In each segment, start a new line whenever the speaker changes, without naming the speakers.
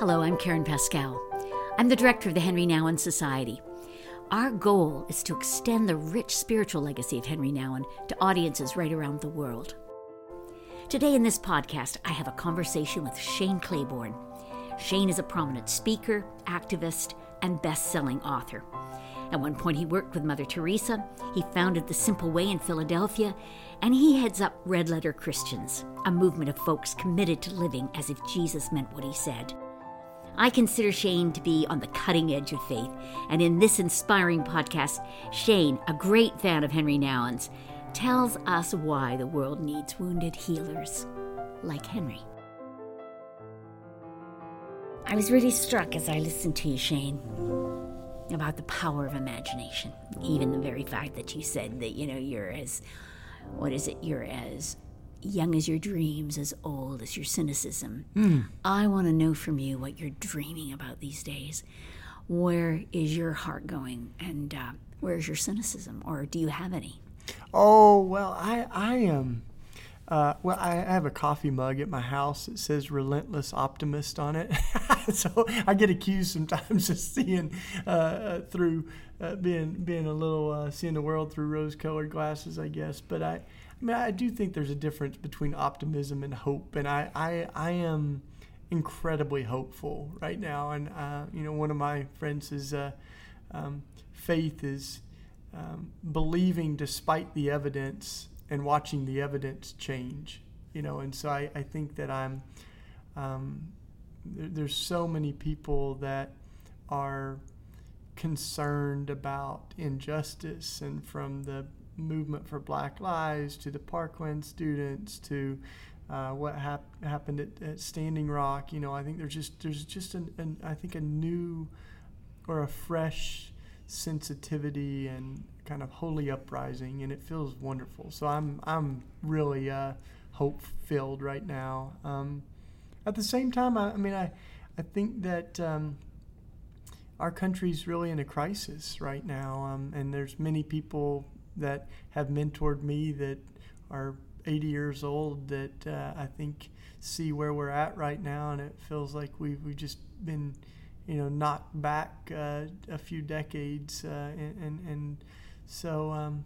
Hello, I'm Karen Pascal. I'm the director of the Henri Nouwen Society. Our goal is to extend the rich spiritual legacy of Henri Nouwen to audiences right around the world. Today in this podcast, I have a conversation with Shane Claiborne. Shane is a prominent speaker, activist, and best selling author. At one point, he worked with Mother Teresa, he founded The Simple Way in Philadelphia, and he heads up Red Letter Christians, a movement of folks committed to living as if Jesus meant what he said. I consider Shane to be on the cutting edge of faith, and in this inspiring podcast, Shane, a great fan of Henri Nouwen's, tells us why the world needs wounded healers like Henri. I was really struck as I listened to you, Shane, about the power of imagination. Even the very fact that you said that, you know, you're as, what is it, you're as young as your dreams, as old as your cynicism. Mm. I want to know from you what you're dreaming about these days. Where is your heart going? And uh, where is your cynicism? Or do you have any?
Oh well, I I am. Uh, well, I have a coffee mug at my house that says "Relentless Optimist" on it, so I get accused sometimes of seeing uh, uh, through uh, being being a little uh, seeing the world through rose-colored glasses, I guess. But I, I mean, I do think there's a difference between optimism and hope, and I I, I am incredibly hopeful right now. And uh, you know, one of my friends says um, faith is um, believing despite the evidence and watching the evidence change. You know, and so I, I think that I'm um, there, there's so many people that are concerned about injustice and from the movement for black lives to the parkland students to uh, what hap- happened at, at, standing rock you know i think there's just there's just an, an, i think a new or a fresh sensitivity and kind of holy uprising, and it feels wonderful. So I'm I'm really uh, hope filled right now. Um, at the same time, I, I, mean, I I think that um, our country's really in a crisis right now, um, and there's many people that have mentored me that are 80 years old that uh, I think see where we're at right now, and it feels like we've we just been you know, knocked back uh, a few decades, uh, and, and, and so. Um,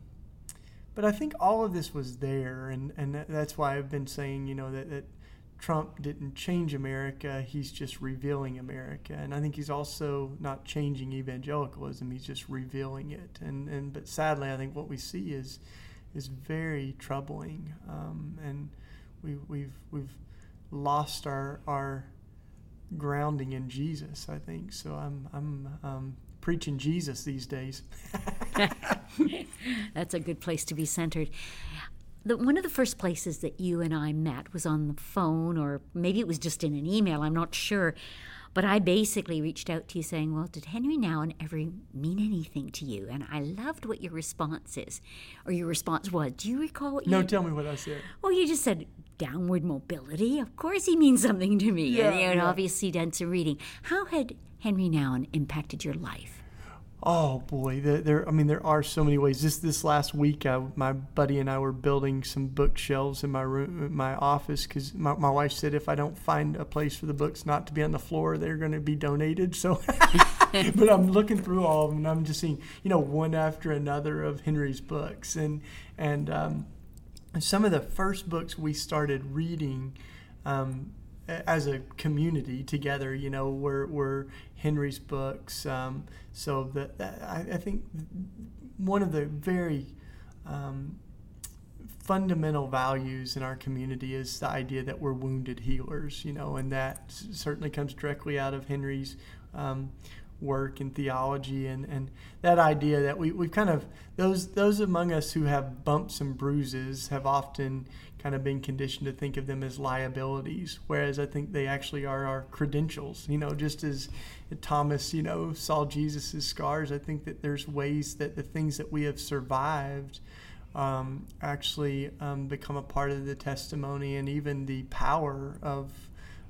but I think all of this was there, and and that's why I've been saying, you know, that, that Trump didn't change America; he's just revealing America, and I think he's also not changing evangelicalism; he's just revealing it. And and but sadly, I think what we see is is very troubling, um, and we, we've we've lost our our grounding in Jesus. I think so. I'm I'm um, preaching Jesus these days.
That's a good place to be centered. The, one of the first places that you and I met was on the phone, or maybe it was just in an email. I'm not sure. But I basically reached out to you saying, Well, did Henri Nouwen ever mean anything to you? And I loved what your response is, or your response was. Do you recall what you
No, tell me what I said.
Well, you just said downward mobility. Of course, he means something to me. Yeah, and, and yeah. obviously done some reading. How had Henri Nouwen impacted your life?
Oh boy, there, I mean, there are so many ways. This this last week, I, my buddy and I were building some bookshelves in my room, in my office, because my, my wife said if I don't find a place for the books not to be on the floor, they're going to be donated. So, but I'm looking through all of them, and I'm just seeing, you know, one after another of Henri's books, and and um, some of the first books we started reading. Um, as a community together, you know, were, were Henri's books. Um, so that I, I, think one of the very um, fundamental values in our community is the idea that we're wounded healers, you know, and that certainly comes directly out of Henri's um, work in theology and, and that idea that we, we've kind of those those among us who have bumps and bruises have often kind of been conditioned to think of them as liabilities, whereas I think they actually are our credentials. You know, just as Thomas, you know, saw Jesus' scars, I think that there's ways that the things that we have survived um, actually um, become a part of the testimony and even the power of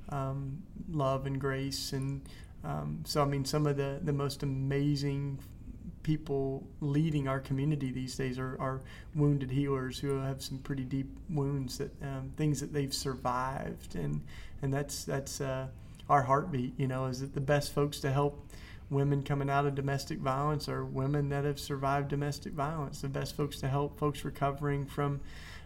um, love and grace. And um, so, I mean, some of the, the most amazing people leading our community these days are, are wounded healers who have some pretty deep wounds that um, things that they've survived and and that's that's uh, our heartbeat. You know, is that the best folks to help women coming out of domestic violence are women that have survived domestic violence. The best folks to help folks recovering from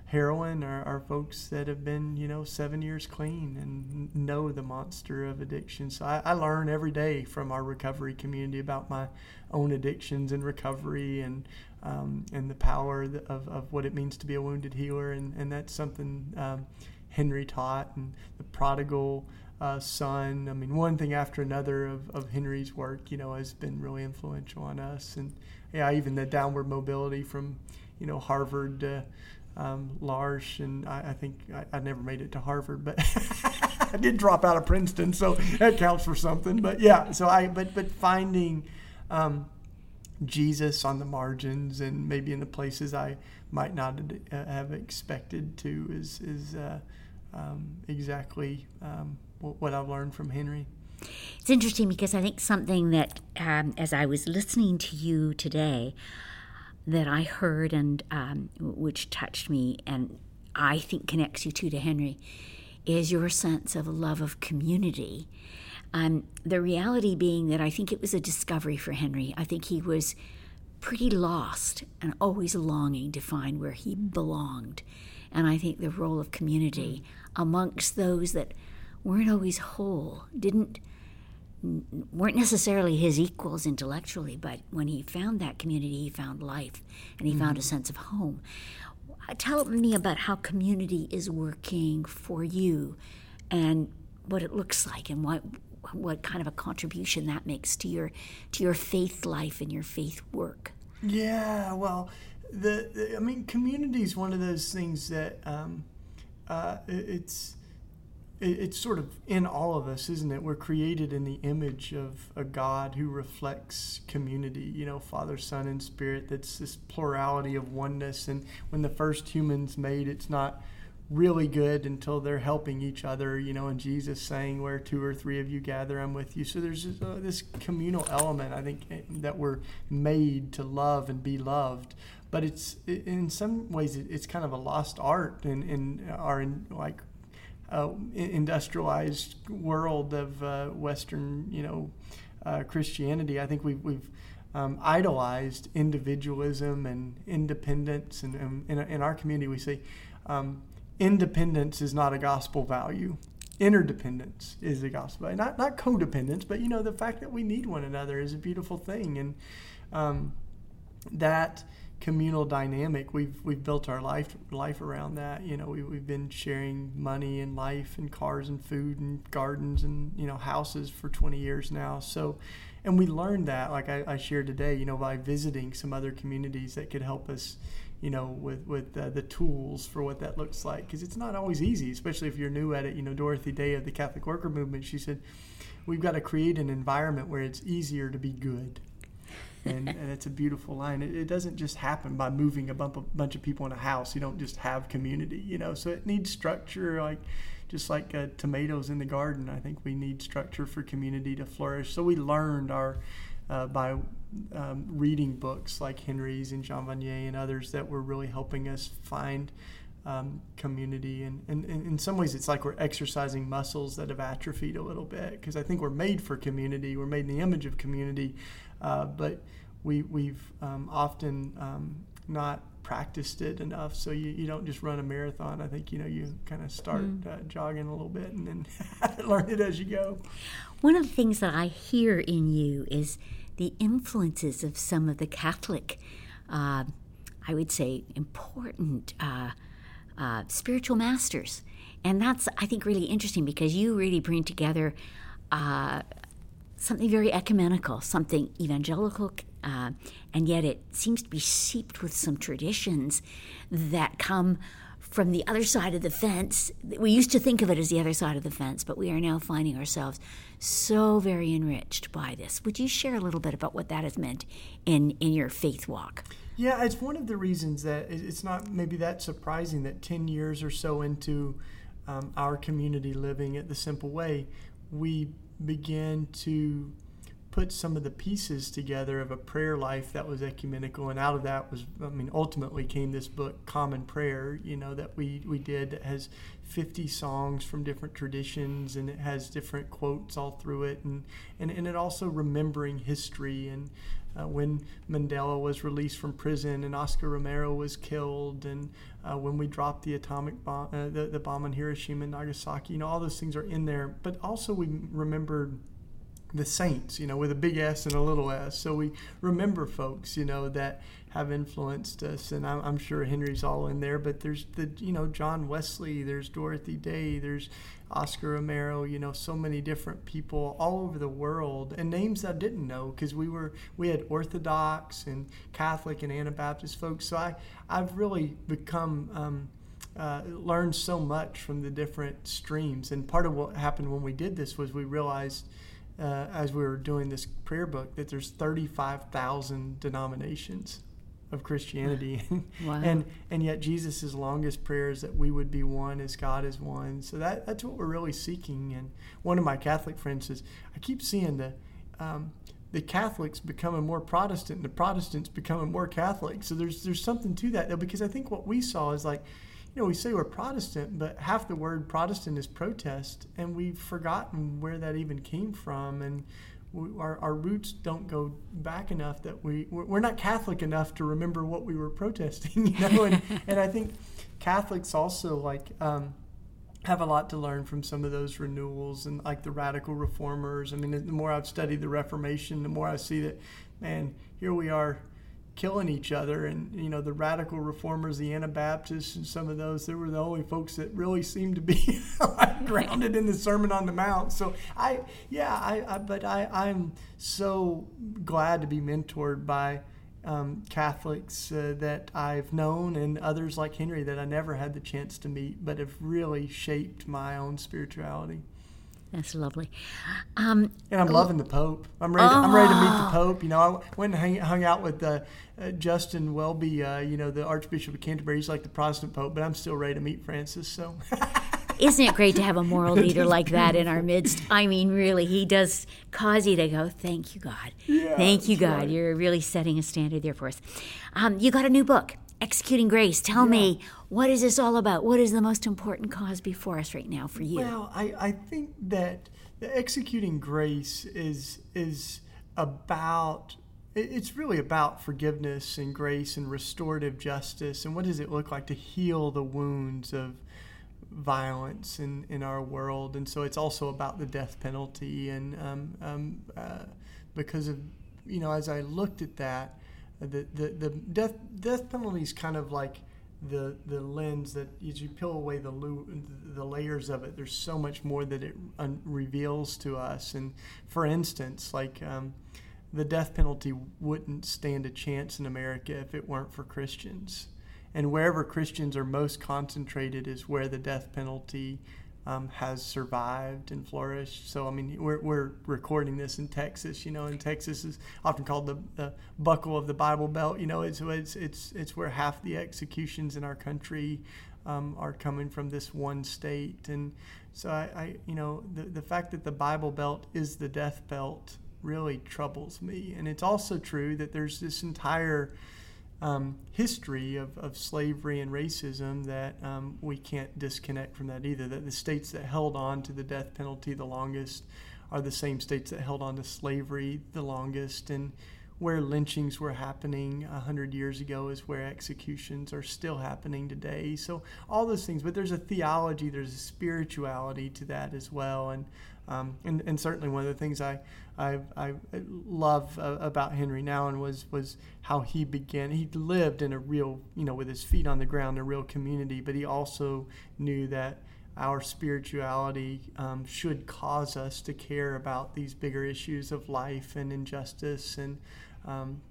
heroin are, are folks that have been, you know, seven years clean and know the monster of addiction. So I, I learn every day from our recovery community about my own addictions and recovery and um, and the power of, of what it means to be a wounded healer. And, and that's something um, Henri taught and the prodigal uh, son. I mean, one thing after another of, of Henri's work, you know, has been really influential on us. And yeah, even the downward mobility from, you know, Harvard to um, L'Arche. And I, I think I, I, never made it to Harvard, but I did drop out of Princeton, so that counts for something. But yeah, so I, but, but finding, um, Jesus on the margins and maybe in the places I might not have expected to is is uh, um, exactly um, what I've learned from Henri.
It's interesting because I think something that, um, as I was listening to you today, that I heard and um, which touched me and I think connects you too to Henri is your sense of a love of community. Um, the reality being that I think it was a discovery for Henri. I think he was pretty lost and always longing to find where he belonged. And I think the role of community amongst those that weren't always whole, didn't weren't necessarily his equals intellectually, but when he found that community, he found life and he mm-hmm. found a mm-hmm. sense of home. Tell me about how community is working for you and what it looks like and what what kind of a contribution that makes to your to your faith life and your faith work.
Yeah, well, the, the I mean, community is one of those things that um, uh, it's it's sort of in all of us, isn't it? We're created in the image of a God who reflects community, you know, Father, Son, and Spirit. That's this plurality of oneness. And when the first humans made, it's not really good until they're helping each other, you know, and Jesus saying, Where two or three of you gather, I'm with you. So there's this, uh, this communal element, I think, eh, that we're made to love and be loved. But it's in some ways it's kind of a lost art in, in our in, like uh, industrialized world of uh, Western, you know, uh, Christianity. I think we've, we've um, idolized individualism and independence, and, and in, in, our community we say um, independence is not a gospel value. Interdependence is a gospel value. Not not codependence, but you know the fact that we need one another is a beautiful thing, and um, that communal dynamic we've we've built our life life around that you know we, we've been sharing money and life and cars and food and gardens and you know houses for 20 years now so and we learned that like I, I shared today you know by visiting some other communities that could help us you know, with with uh, the tools for what that looks like, because it's not always easy, especially if you're new at it. You know, Dorothy Day of the Catholic Worker Movement, she said, we've got to create an environment where it's easier to be good. And, and, it's a beautiful line. It, it, doesn't just happen by moving a, bump, a bunch of people in a house. You don't just have community, you know. So it needs structure, like just like uh, tomatoes in the garden. I think we need structure for community to flourish. So we learned our uh, by um, reading books like Henri's and Jean Vanier and others that were really helping us find um, community. And, and, and, in some ways, it's like we're exercising muscles that have atrophied a little bit because I think we're made for community. We're made in the image of community, uh, but we, we've um, often um, not practiced it enough. So you, you don't just run a marathon. I think, you know, you kind of start mm. uh, jogging a little bit and then learn it as you go.
One of the things that I hear in you is the influences of some of the Catholic, uh, I would say, important uh, uh, spiritual masters. And that's, I think, really interesting because you really bring together uh, something very ecumenical, something evangelical, uh, and yet it seems to be seeped with some traditions that come from the other side of the fence. We used to think of it as the other side of the fence, but we are now finding ourselves so very enriched by this. Would you share a little bit about what that has meant in, in your faith walk?
Yeah, it's one of the reasons that it's not maybe that surprising that 10 years or so into um, our community living it the simple way, we begin to put some of the pieces together of a prayer life that was ecumenical, and out of that was, I mean, ultimately came this book, Common Prayer, you know, that we, we did that has 50 songs from different traditions and it has different quotes all through it, and, and, and it also remembering history and uh, when Mandela was released from prison and Oscar Romero was killed, and uh, when we dropped the atomic bomb, uh, the, the bomb on Hiroshima and Nagasaki, you know, all those things are in there. But also we remembered the saints, you know, with a big S and a little s. So we remember folks, you know, that have influenced us. And I'm, I'm, sure Henri's all in there, but there's the, you know, John Wesley, there's Dorothy Day, there's Oscar Romero, you know, so many different people all over the world and names I didn't know because we were, we had Orthodox and Catholic and Anabaptist folks. So I, I've really become, um, uh, learned so much from the different streams. And part of what happened when we did this was we realized uh, as we were doing this prayer book that there's 35,000 denominations of Christianity. Wow. and and yet Jesus' longest prayer is that we would be one as God is one. So that that's what we're really seeking. And one of my Catholic friends says, I keep seeing the um, the Catholics becoming more Protestant and the Protestants becoming more Catholic. So there's there's something to that though, because I think what we saw is like know, we say we're Protestant, but half the word Protestant is protest, and we've forgotten where that even came from, and we, our, our roots don't go back enough that we we're not Catholic enough to remember what we were protesting, you know, and, and I think Catholics also like. Um, have a lot to learn from some of those renewals and like the radical reformers. I mean, the more I've studied the Reformation, the more I see that, man, here we are killing each other. And, you know, the radical reformers, the Anabaptists, and some of those, they were the only folks that really seemed to be grounded in the Sermon on the Mount. So I, yeah, I, I but I, I'm so glad to be mentored by. Um, Catholics uh, that I've known and others like Henri that I never had the chance to meet, but have really shaped my own spirituality.
That's lovely. Um,
and I'm loving the Pope. I'm ready. To, I'm ready to meet the oh. Pope. You know, I went and hang, hung out with uh, uh, Justin Welby. Uh, you know, the Archbishop of Canterbury. He's like the Protestant Pope, but I'm still ready to meet Francis. So.
Isn't it great to have a moral leader like that in our midst? I mean, really, he does cause you to go, "Thank you, God. Yeah, Thank you, God. Right. You're really setting a standard there for us." Um, you got a new book executing grace. Tell yeah. me, what is this all about? What is the most important cause before us right now for you?
Well, I, I think that the executing grace is is about it's really about forgiveness and grace and restorative justice and what does it look like to heal the wounds of violence in, in our world and so it's also about the death penalty and um, um, uh, because of you know as i looked at that the, the, the death death penalty is kind of like the the lens that as you peel away the the layers of it, there's so much more that it un- reveals to us. And for instance, like um, the death penalty wouldn't stand a chance in America if it weren't for Christians. And wherever Christians are most concentrated is where the death penalty um, has survived and flourished. So, I mean, we're, we're recording this in Texas, you know, and Texas is often called the, the buckle of the Bible Belt. You know, it's, it's, it's, it's where half the executions in our country um, are coming from this one state. And so, I, I, you know, the, the fact that the Bible Belt is the death belt really troubles me. And it's also true that there's this entire um, history of, of slavery and racism that um, we can't disconnect from that either. That the states that held on to the death penalty the longest are the same states that held on to slavery the longest. And where lynchings were happening 100 years ago is where executions are still happening today. So, all those things, but there's a theology, there's a spirituality to that as well. And um, and, and certainly one of the things I, I, I love uh, about Henri Nouwen was, was how he began. He lived in a real, you know, with his feet on the ground, a real community, but he also knew that our spirituality um, should cause us to care about these bigger issues of life and injustice. And um,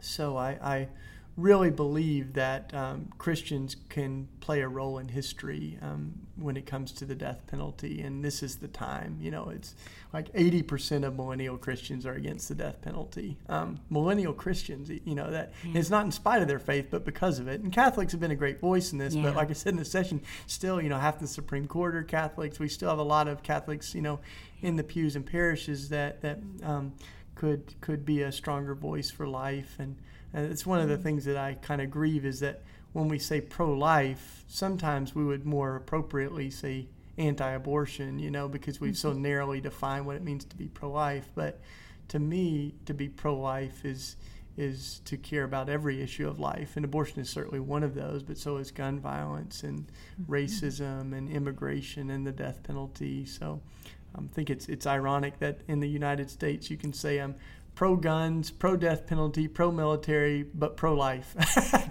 so I, I really believe that um, Christians can play a role in history um, when it comes to the death penalty, and this is the time. You know, it's like 80% of millennial Christians are against the death penalty. Um, millennial Christians, you know, that yeah. it's not in spite of their faith, but because of it. And Catholics have been a great voice in this, yeah. but like I said in the session, still, you know, half the Supreme Court are Catholics. We still have a lot of Catholics, you know, in the pews and parishes that that um, could could be a stronger voice for life. And, and it's one of the
Mm.
things that I kind of grieve is that when we say pro-life, sometimes we would more appropriately say anti-abortion, you know, because we've so narrowly defined what it means to be pro-life. But to me, to be pro-life is is to care about every issue of life, and abortion is certainly one of those. But so is gun violence and racism and immigration and the death penalty. So I think it's it's ironic that in the United States you can say um, I'm pro guns, pro death penalty, pro military, but pro life,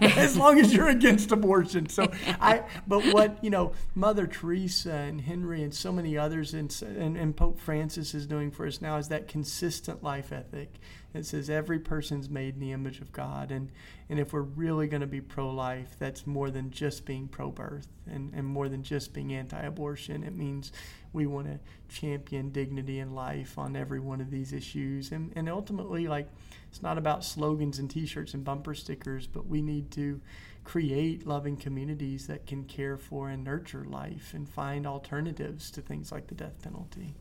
as long as you're against abortion. So I, but what you know, Mother Teresa and Henri and so many others, and, and, and Pope Francis is doing for us now is that consistent life ethic. It says every person's made in the image of God, and and if we're really going to be pro life, that's more than just being pro birth and, and more than just being anti abortion. It means we want to champion dignity in life on every one of these issues. And, and ultimately, like, it's not about slogans and t shirts and bumper stickers, but we need to create loving communities that can care for and nurture life and find alternatives to things like the death penalty.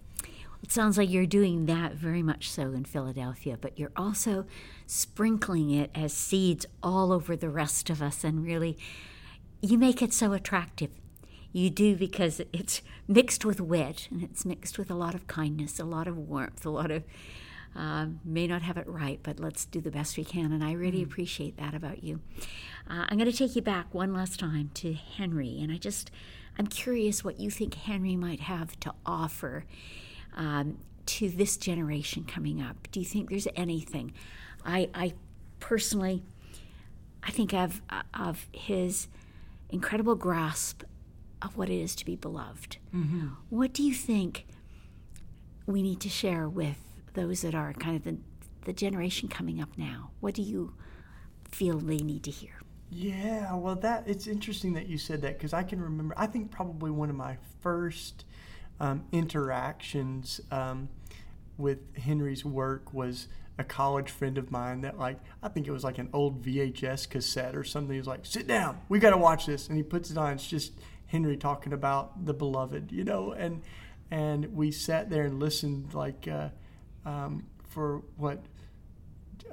It sounds like you're doing that very much so in Philadelphia, but you're also sprinkling it as seeds all over the rest of us, and really, you make it so attractive. You do because it's mixed with wit and it's mixed with a lot of kindness, a lot of warmth, a lot of uh, may not have it right, but let's do the best we can. And I really appreciate that about you. Uh, I'm going to take you back one last time to Henri, and I just I'm curious what you think Henri might have to offer um, to this generation coming up. Do you think there's anything? I, I personally, I think of of his incredible grasp of what it is to be beloved.
Mm-hmm.
What do you think we need to share with those that are kind of the, the generation coming up now? What do you feel they need to hear?
Yeah, well, that it's interesting that you said that because I can remember. I think probably one of my first um, interactions um, with Henri's work was a college friend of mine that like I think it was like an old VHS cassette or something. He was like, "Sit down, we got to watch this," and he puts it on. It's just Henri talking about the beloved, you know, and and we sat there and listened like uh, um, for what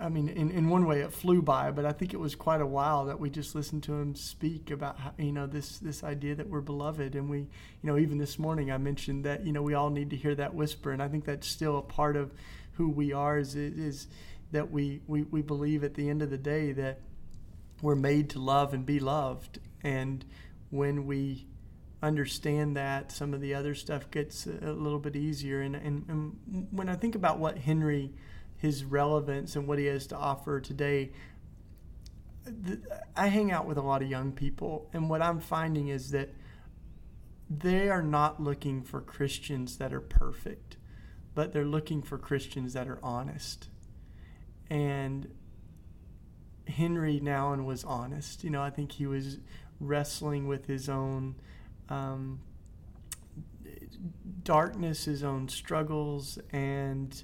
I mean, in, in one way it flew by, but I think it was quite a while that we just listened to him speak about how, you know this this idea that we're beloved, and we you know even this morning I mentioned that you know we all need to hear that whisper, and I think that's still a part of who we are is is that we we, we believe at the end of the day that we're made to love and be loved, and when we understand that, some of the other stuff gets a, little bit easier, and, and and when I think about what Henri his relevance and what he has to offer today. I hang out with a lot of young people, and what I'm finding is that they are not looking for Christians that are perfect, but they're looking for Christians that are honest. And Henri Nouwen was honest. You know, I think he was wrestling with his own um, darkness, his own struggles, and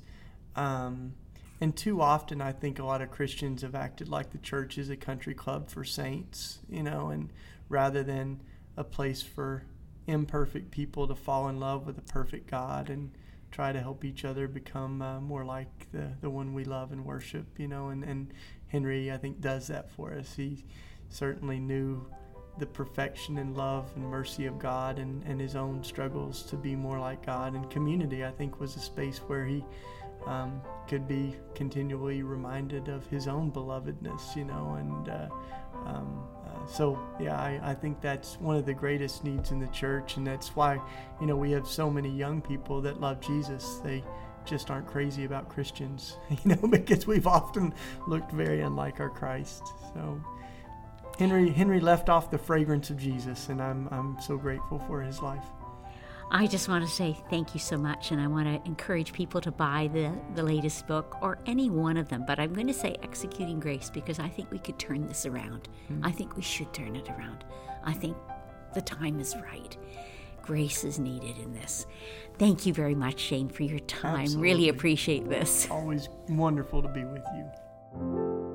um, and too often, I think a lot of Christians have acted like the church is a country club for saints, you know, and rather than a place for imperfect people to fall in love with a perfect God and try to help each other become uh, more like the, the one we love and worship, you know. And, and Henri, I think, does that for us. He certainly knew the perfection and love and mercy of God and, and his own struggles to be more like God. And community, I think, was a space where he um, could be continually reminded of his own belovedness, you know, and uh, um, uh, so yeah, I, I think that's one of the greatest needs in the church, and that's why, you know, we have so many young people that love Jesus. They just aren't crazy about Christians, you know, because we've often looked very unlike our Christ. So Henri Henri left off the fragrance of Jesus, and I'm I'm so grateful for his life.
I just want to say thank you so much, and I want to encourage people to buy the, the latest book or any one of them. But I'm going to say Executing Grace because I think we could turn this around. Mm-hmm. I think we should turn it around. I think the time is right. Grace is needed in this. Thank you very much, Shane, for your time.
Absolutely.
Really appreciate this.
Always wonderful to be with you.